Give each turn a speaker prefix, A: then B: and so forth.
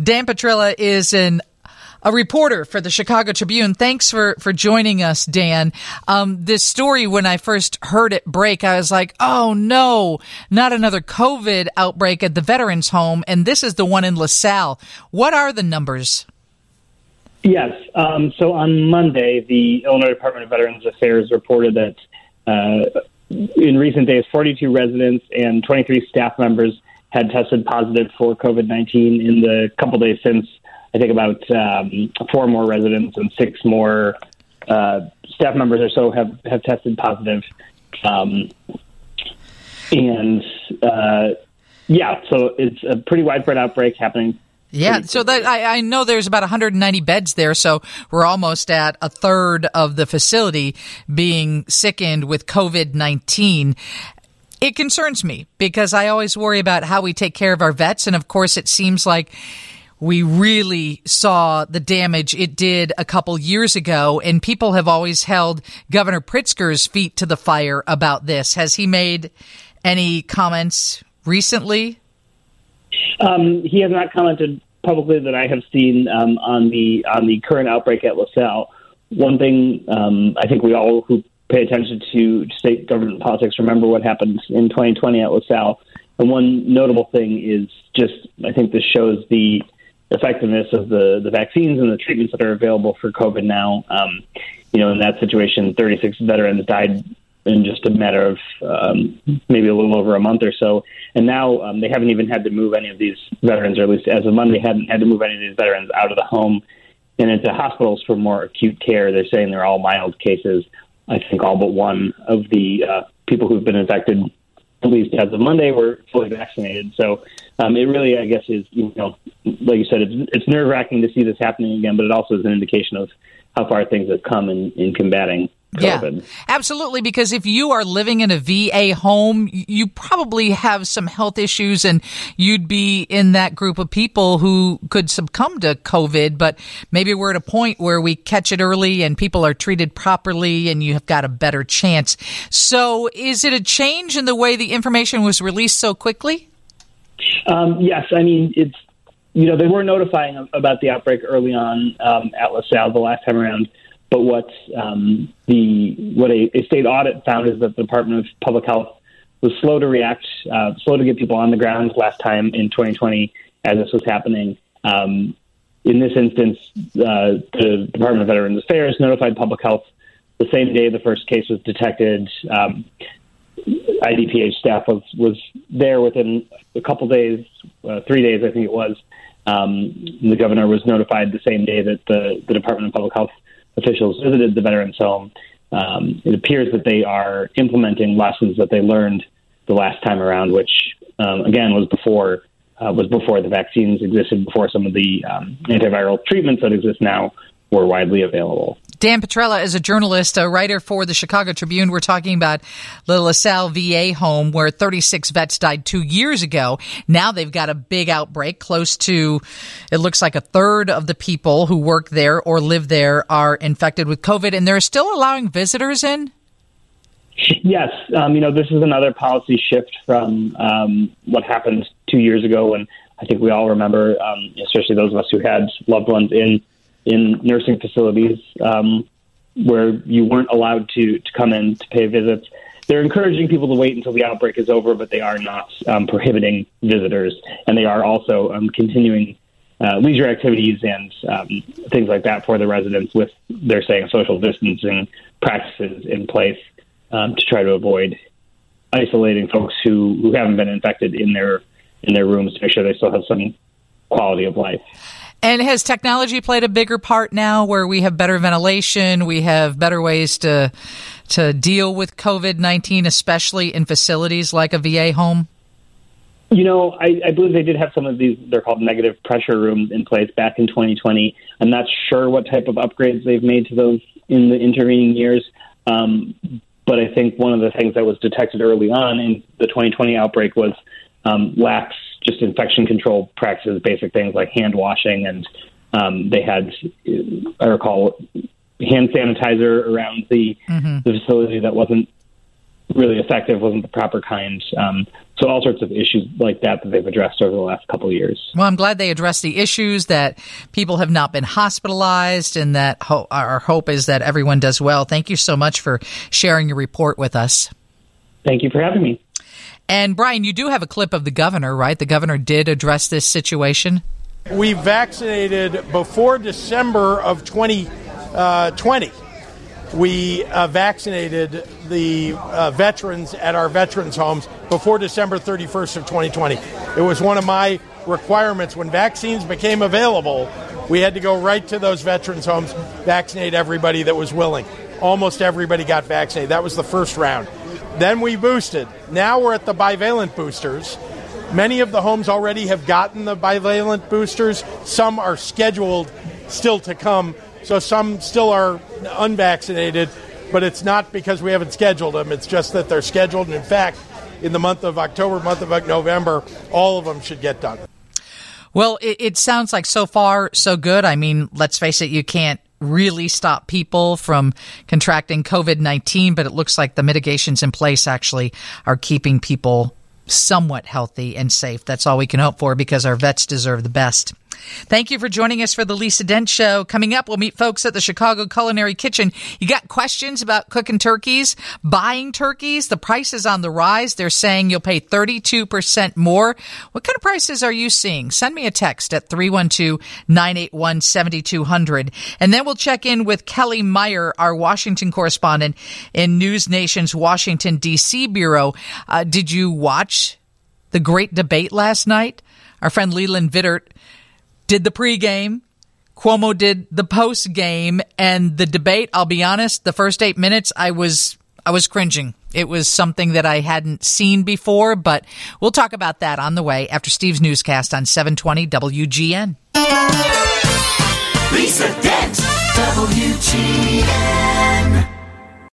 A: Dan Petrella is an a reporter for the Chicago Tribune. Thanks for, for joining us, Dan. Um, this story, when I first heard it break, I was like, oh no, not another COVID outbreak at the Veterans Home. And this is the one in LaSalle. What are the numbers?
B: Yes. Um, so on Monday, the Illinois Department of Veterans Affairs reported that uh, in recent days, 42 residents and 23 staff members had tested positive for COVID 19 in the couple days since I think about um, four more residents and six more uh, staff members or so have, have tested positive. Um, and uh, yeah, so it's a pretty widespread outbreak happening.
A: Yeah, so that I, I know there's about 190 beds there, so we're almost at a third of the facility being sickened with COVID 19. It concerns me because I always worry about how we take care of our vets. And of course, it seems like we really saw the damage it did a couple years ago, and people have always held Governor Pritzker's feet to the fire about this. Has he made any comments recently?
B: Um, he has not commented publicly that I have seen um, on the on the current outbreak at LaSalle. One thing um, I think we all who pay attention to state government politics remember what happened in 2020 at LaSalle. And one notable thing is just I think this shows the effectiveness of the, the vaccines and the treatments that are available for COVID now. Um, you know, in that situation, 36 veterans died in just a matter of um, maybe a little over a month or so. And now um, they haven't even had to move any of these veterans, or at least as of Monday, hadn't had to move any of these veterans out of the home and into hospitals for more acute care. They're saying they're all mild cases. I think all but one of the uh, people who've been infected at least as of Monday, were fully vaccinated. So um, it really, I guess, is you know, like you said, it's it's nerve wracking to see this happening again, but it also is an indication of how far things have come in, in combating COVID.
A: Yeah, absolutely. Because if you are living in a VA home, you probably have some health issues and you'd be in that group of people who could succumb to COVID. But maybe we're at a point where we catch it early and people are treated properly and you have got a better chance. So is it a change in the way the information was released so quickly?
B: Um, yes. I mean, it's, you know, they were notifying about the outbreak early on um, at LaSalle the last time around but what um, the what a, a, state audit found is that the Department of Public Health was slow to react, uh, slow to get people on the ground last time in 2020 as this was happening. Um, in this instance, uh, the Department of Veterans Affairs notified Public Health the same day the first case was detected. Um, IDPH staff was was there within a couple days, uh, three days, I think it was. Um, the governor was notified the same day that the, the Department of Public Health officials visited the veterans home, um, it appears that they are implementing lessons that they learned the last time around, which um, again was before uh, was before the vaccines existed, before some of the um, antiviral treatments that exist now were widely available.
A: Dan Petrella is a journalist, a writer for the Chicago Tribune. We're talking about the LaSalle VA home where 36 vets died two years ago. Now they've got a big outbreak. Close to, it looks like a third of the people who work there or live there are infected with COVID, and they're still allowing visitors in?
B: Yes. Um, you know, this is another policy shift from um, what happened two years ago when I think we all remember, um, especially those of us who had loved ones in in nursing facilities um, where you weren't allowed to, to come in to pay visits. They're encouraging people to wait until the outbreak is over, but they are not um, prohibiting visitors, and they are also um, continuing uh, leisure activities and um, things like that for the residents with, they're saying, social distancing practices in place um, to try to avoid isolating folks who, who haven't been infected in their in their rooms to make sure they still have some quality of life.
A: And has technology played a bigger part now where we have better ventilation, we have better ways to to deal with COVID-19 especially in facilities like a VA home?
B: You know, I, I believe they did have some of these, they're called negative pressure rooms in place back in 2020. I'm not sure what type of upgrades they've made to those in the intervening years. Um, but I think one of the things that was detected early on in the 2020 outbreak was um, lax just infection control practices, basic things like hand washing, and um, they had, I recall, hand sanitizer around the, mm-hmm. the facility that wasn't really effective, wasn't the proper kind. Um, so all sorts of issues like that that they've addressed over the last couple of years.
A: Well, I'm glad they addressed the issues that people have not been hospitalized, and that ho- our hope is that everyone does well. Thank you so much for sharing your report with us.
B: Thank you for having me.
A: And Brian, you do have a clip of the governor, right? The governor did address this situation.
C: We vaccinated before December of 2020. Uh, we uh, vaccinated the uh, veterans at our veterans homes before December 31st of 2020. It was one of my requirements when vaccines became available. We had to go right to those veterans homes, vaccinate everybody that was willing. Almost everybody got vaccinated. That was the first round. Then we boosted. Now we're at the bivalent boosters. Many of the homes already have gotten the bivalent boosters. Some are scheduled still to come. So some still are unvaccinated, but it's not because we haven't scheduled them. It's just that they're scheduled. And in fact, in the month of October, month of November, all of them should get done.
A: Well, it, it sounds like so far so good. I mean, let's face it, you can't really stop people from contracting COVID 19, but it looks like the mitigations in place actually are keeping people somewhat healthy and safe. That's all we can hope for because our vets deserve the best. Thank you for joining us for the Lisa Dent Show. Coming up, we'll meet folks at the Chicago Culinary Kitchen. You got questions about cooking turkeys, buying turkeys? The price is on the rise. They're saying you'll pay 32% more. What kind of prices are you seeing? Send me a text at 312-981-7200. And then we'll check in with Kellie Meyer, our Washington correspondent in News Nation's Washington, D.C. Bureau. Uh, did you watch the great debate last night? Our friend Leland Vittert did the pregame. Cuomo did the post game and the debate. I'll be honest, the first eight minutes, I was, I was cringing. It was something that I hadn't seen before, but we'll talk about that on the way after Steve's newscast on 720 WGN. Lisa Dent, WGN.